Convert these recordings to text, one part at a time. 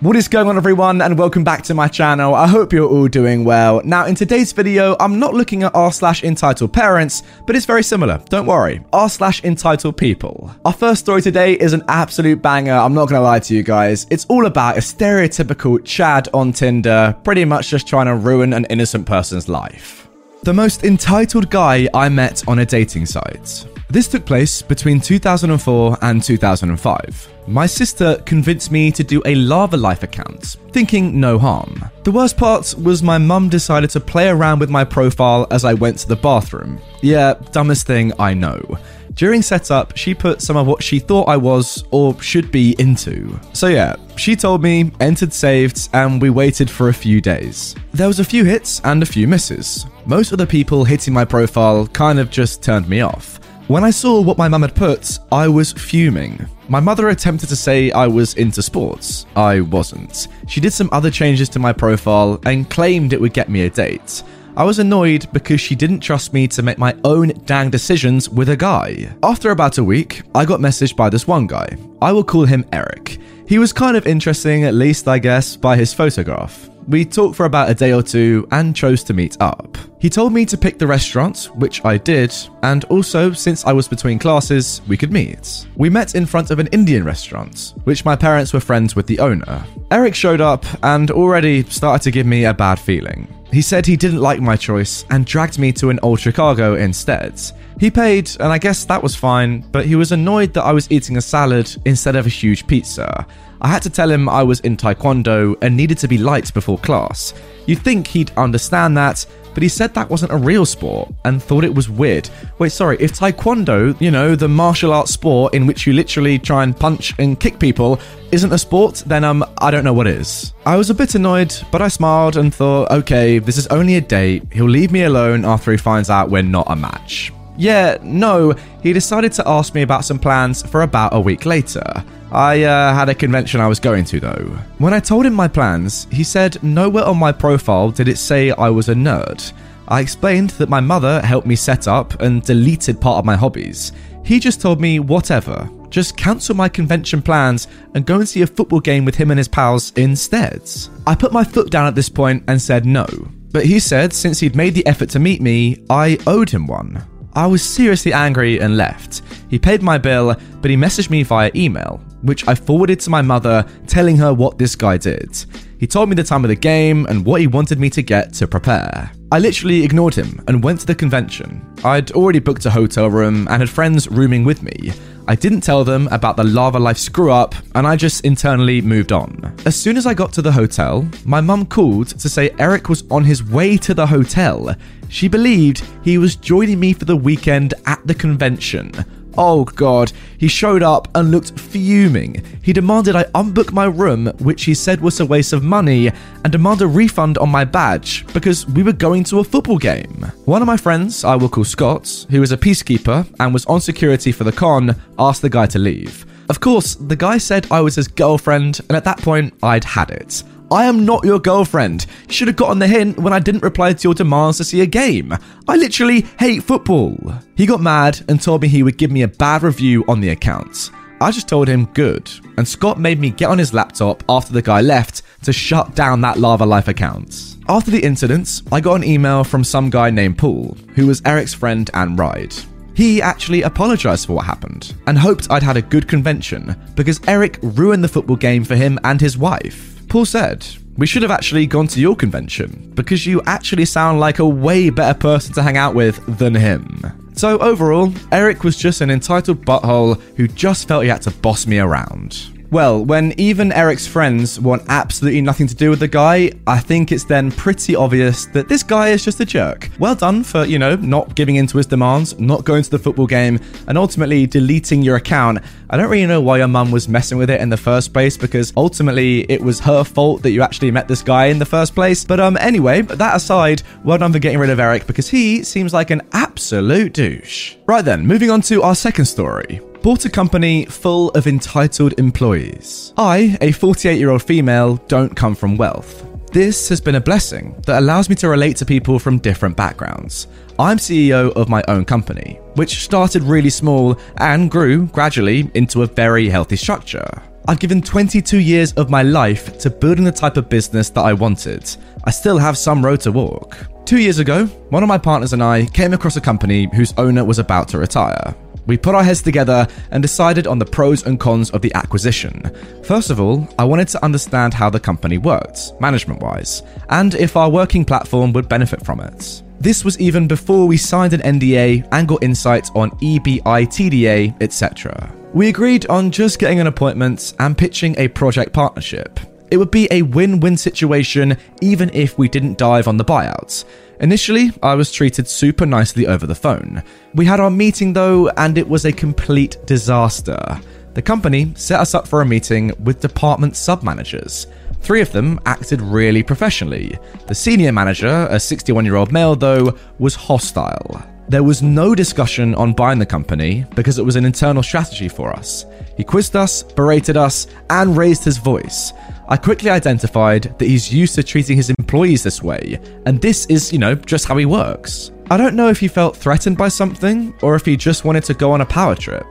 What is going on everyone and welcome back to my channel. I hope you're all doing well. Now in today's video, I'm not looking at r slash entitled parents, but it's very similar. Don't worry. r slash entitled people. Our first story today is an absolute banger. I'm not gonna lie to you guys. It's all about a stereotypical Chad on Tinder, pretty much just trying to ruin an innocent person's life. The most entitled guy I met on a dating site. This took place between 2004 and 2005. My sister convinced me to do a Lavalife account, thinking no harm. The worst part was my mum decided to play around with my profile as I went to the bathroom. Yeah, dumbest thing I know. During setup, she put some of what she thought I was or should be into. So yeah, she told me, entered saved, and we waited for a few days. There was a few hits and a few misses. Most of the people hitting my profile kind of just turned me off. When I saw what my mum had put, I was fuming. My mother attempted to say I was into sports. I wasn't. She did some other changes to my profile and claimed it would get me a date. I was annoyed because she didn't trust me to make my own dang decisions with a guy. After about a week, I got messaged by this one guy. I will call him Eric. He was kind of interesting, at least I guess, by his photograph. We talked for about a day or two and chose to meet up. He told me to pick the restaurant, which I did, and also, since I was between classes, we could meet. We met in front of an Indian restaurant, which my parents were friends with the owner. Eric showed up and already started to give me a bad feeling. He said he didn't like my choice and dragged me to an Old Chicago instead. He paid, and I guess that was fine, but he was annoyed that I was eating a salad instead of a huge pizza. I had to tell him I was in Taekwondo and needed to be light before class. You'd think he'd understand that, but he said that wasn't a real sport and thought it was weird. Wait, sorry, if Taekwondo, you know, the martial arts sport in which you literally try and punch and kick people, isn't a sport, then um, I don't know what is. I was a bit annoyed, but I smiled and thought, okay, this is only a date. He'll leave me alone after he finds out we're not a match. Yeah, no, he decided to ask me about some plans for about a week later. I uh, had a convention I was going to though. When I told him my plans, he said nowhere on my profile did it say I was a nerd. I explained that my mother helped me set up and deleted part of my hobbies. He just told me whatever, just cancel my convention plans and go and see a football game with him and his pals instead. I put my foot down at this point and said no. But he said since he'd made the effort to meet me, I owed him one. I was seriously angry and left. He paid my bill, but he messaged me via email, which I forwarded to my mother, telling her what this guy did. He told me the time of the game and what he wanted me to get to prepare. I literally ignored him and went to the convention. I'd already booked a hotel room and had friends rooming with me. I didn't tell them about the Lavalife screw up, and I just internally moved on. As soon as I got to the hotel, my mum called to say Eric was on his way to the hotel. She believed he was joining me for the weekend at the convention. Oh god, he showed up and looked fuming. He demanded I unbook my room, which he said was a waste of money, and demand a refund on my badge because we were going to a football game. One of my friends, I will call Scott, who is a peacekeeper and was on security for the con, asked the guy to leave. Of course, the guy said I was his girlfriend, and at that point, I'd had it. I am not your girlfriend. You should have gotten the hint when I didn't reply to your demands to see a game. I literally hate football. He got mad and told me he would give me a bad review on the account. I just told him good, and Scott made me get on his laptop after the guy left to shut down that Lavalife account. After the incident, I got an email from some guy named Paul, who was Eric's friend and ride. He actually apologized for what happened and hoped I'd had a good convention because Eric ruined the football game for him and his wife. Paul said, We should have actually gone to your convention because you actually sound like a way better person to hang out with than him. So, overall, Eric was just an entitled butthole who just felt he had to boss me around. Well, when even Eric's friends want absolutely nothing to do with the guy, I think it's then pretty obvious that this guy is just a jerk. Well done for, you know, not giving in to his demands, not going to the football game, and ultimately deleting your account. I don't really know why your mum was messing with it in the first place because ultimately it was her fault that you actually met this guy in the first place. But um anyway, that aside, well done for getting rid of Eric because he seems like an absolute douche. Right then, moving on to our second story bought a company full of entitled employees. I, a 48 year old female, don't come from wealth. This has been a blessing that allows me to relate to people from different backgrounds. I'm CEO of my own company, which started really small and grew gradually into a very healthy structure. I've given 22 years of my life to building the type of business that I wanted. I still have some road to walk. Two years ago, one of my partners and I came across a company whose owner was about to retire. We put our heads together and decided on the pros and cons of the acquisition. First of all, I wanted to understand how the company worked, management wise, and if our working platform would benefit from it. This was even before we signed an NDA and got insights on EBITDA, etc. We agreed on just getting an appointment and pitching a project partnership. It would be a win win situation even if we didn't dive on the buyouts. Initially, I was treated super nicely over the phone. We had our meeting though, and it was a complete disaster. The company set us up for a meeting with department sub managers. Three of them acted really professionally. The senior manager, a 61 year old male, though, was hostile. There was no discussion on buying the company because it was an internal strategy for us. He quizzed us, berated us, and raised his voice. I quickly identified that he's used to treating his employees this way, and this is, you know, just how he works. I don't know if he felt threatened by something or if he just wanted to go on a power trip.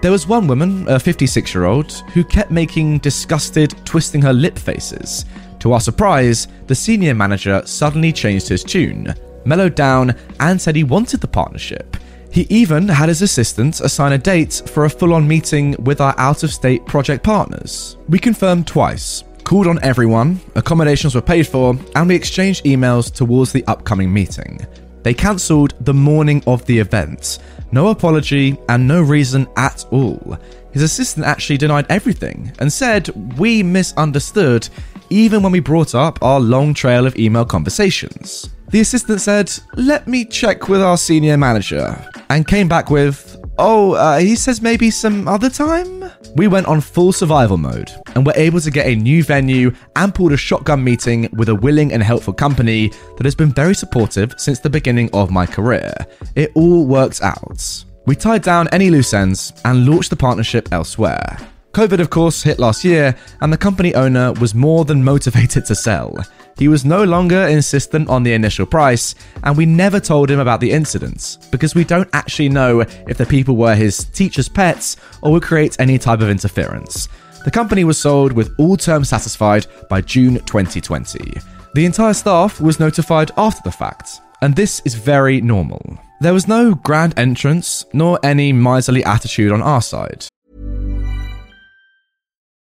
There was one woman, a 56 year old, who kept making disgusted, twisting her lip faces. To our surprise, the senior manager suddenly changed his tune, mellowed down, and said he wanted the partnership. He even had his assistant assign a date for a full on meeting with our out of state project partners. We confirmed twice, called on everyone, accommodations were paid for, and we exchanged emails towards the upcoming meeting. They cancelled the morning of the event. No apology and no reason at all. His assistant actually denied everything and said we misunderstood even when we brought up our long trail of email conversations. The assistant said, Let me check with our senior manager, and came back with, Oh, uh, he says maybe some other time? We went on full survival mode and were able to get a new venue and pulled a shotgun meeting with a willing and helpful company that has been very supportive since the beginning of my career. It all worked out. We tied down any loose ends and launched the partnership elsewhere. COVID, of course, hit last year, and the company owner was more than motivated to sell. He was no longer insistent on the initial price, and we never told him about the incidents because we don't actually know if the people were his teacher's pets or would create any type of interference. The company was sold with all terms satisfied by June 2020. The entire staff was notified after the fact, and this is very normal. There was no grand entrance, nor any miserly attitude on our side.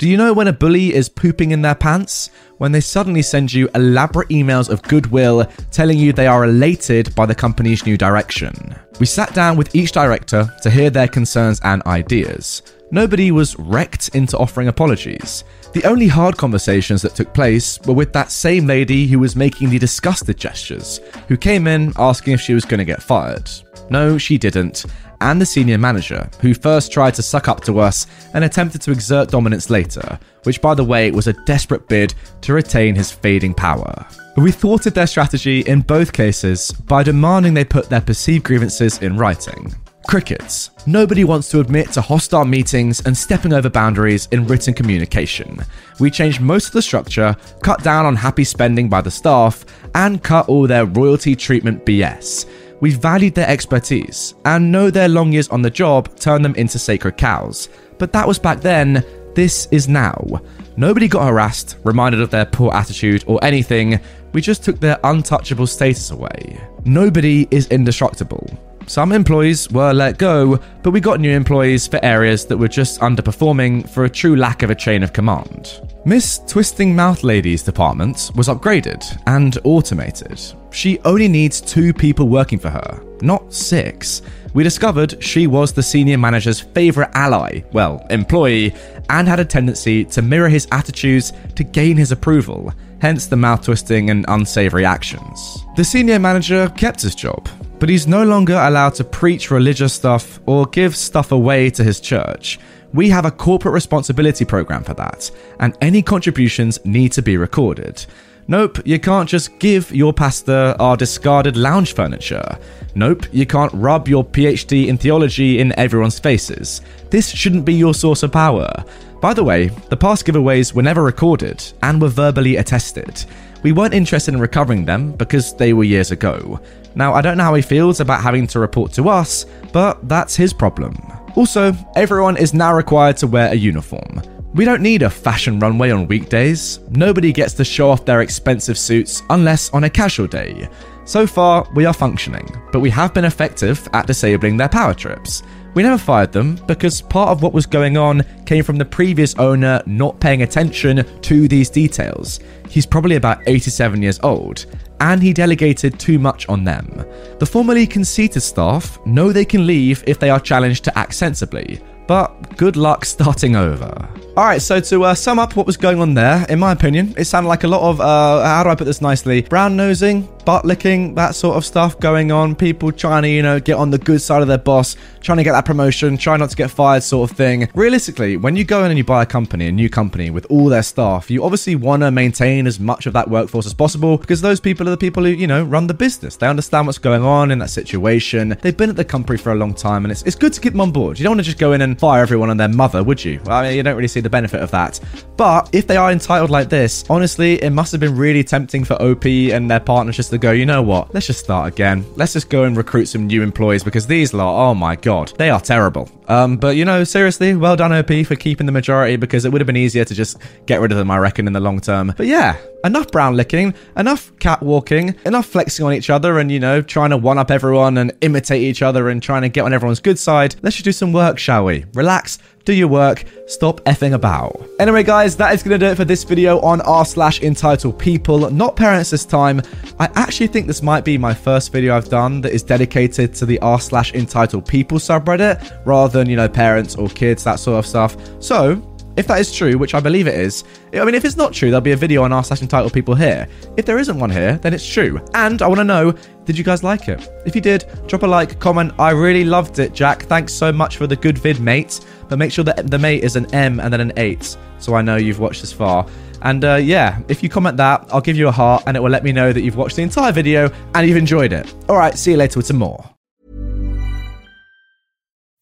Do you know when a bully is pooping in their pants? When they suddenly send you elaborate emails of goodwill telling you they are elated by the company's new direction. We sat down with each director to hear their concerns and ideas. Nobody was wrecked into offering apologies. The only hard conversations that took place were with that same lady who was making the disgusted gestures, who came in asking if she was going to get fired. No, she didn't, and the senior manager, who first tried to suck up to us and attempted to exert dominance later, which, by the way, was a desperate bid to retain his fading power. We thwarted their strategy in both cases by demanding they put their perceived grievances in writing. Crickets. Nobody wants to admit to hostile meetings and stepping over boundaries in written communication. We changed most of the structure, cut down on happy spending by the staff, and cut all their royalty treatment BS. We valued their expertise and know their long years on the job turned them into sacred cows. But that was back then, this is now. Nobody got harassed, reminded of their poor attitude, or anything. We just took their untouchable status away. Nobody is indestructible. Some employees were let go, but we got new employees for areas that were just underperforming for a true lack of a chain of command. Miss Twisting Mouth Lady's department was upgraded and automated. She only needs two people working for her, not six. We discovered she was the senior manager's favourite ally, well, employee, and had a tendency to mirror his attitudes to gain his approval, hence the mouth twisting and unsavoury actions. The senior manager kept his job, but he's no longer allowed to preach religious stuff or give stuff away to his church. We have a corporate responsibility program for that, and any contributions need to be recorded. Nope, you can't just give your pastor our discarded lounge furniture. Nope, you can't rub your PhD in theology in everyone's faces. This shouldn't be your source of power. By the way, the past giveaways were never recorded and were verbally attested. We weren't interested in recovering them because they were years ago. Now, I don't know how he feels about having to report to us, but that's his problem. Also, everyone is now required to wear a uniform. We don't need a fashion runway on weekdays. Nobody gets to show off their expensive suits unless on a casual day. So far, we are functioning, but we have been effective at disabling their power trips. We never fired them because part of what was going on came from the previous owner not paying attention to these details. He's probably about 87 years old, and he delegated too much on them. The formerly conceited staff know they can leave if they are challenged to act sensibly, but good luck starting over. All right, so to uh, sum up what was going on there, in my opinion, it sounded like a lot of, uh, how do I put this nicely? Brown nosing, butt licking, that sort of stuff going on. People trying to, you know, get on the good side of their boss, trying to get that promotion, trying not to get fired, sort of thing. Realistically, when you go in and you buy a company, a new company with all their staff, you obviously want to maintain as much of that workforce as possible because those people are the people who, you know, run the business. They understand what's going on in that situation. They've been at the company for a long time and it's, it's good to keep them on board. You don't want to just go in and fire everyone on their mother, would you? I mean, you don't really see the benefit of that. But if they are entitled like this, honestly, it must have been really tempting for OP and their partners just to go, you know what? Let's just start again. Let's just go and recruit some new employees because these lot, oh my god, they are terrible. Um, but you know, seriously, well done OP for keeping the majority because it would have been easier to just get rid of them, I reckon, in the long term. But yeah, enough brown licking, enough catwalking, enough flexing on each other and, you know, trying to one up everyone and imitate each other and trying to get on everyone's good side. Let's just do some work, shall we? Relax, do your work, stop effing about. Anyway, guys, that is going to do it for this video on r slash entitled people, not parents this time. I actually think this might be my first video I've done that is dedicated to the r slash entitled people subreddit rather than, you know, parents or kids, that sort of stuff. So, if that is true, which I believe it is, I mean, if it's not true, there'll be a video on r slash entitled people here. If there isn't one here, then it's true. And I want to know, did you guys like it? If you did, drop a like, comment. I really loved it, Jack. Thanks so much for the good vid, mate. But make sure that the mate is an M and then an 8, so I know you've watched this far. And uh, yeah, if you comment that, I'll give you a heart and it will let me know that you've watched the entire video and you've enjoyed it. All right, see you later with some more.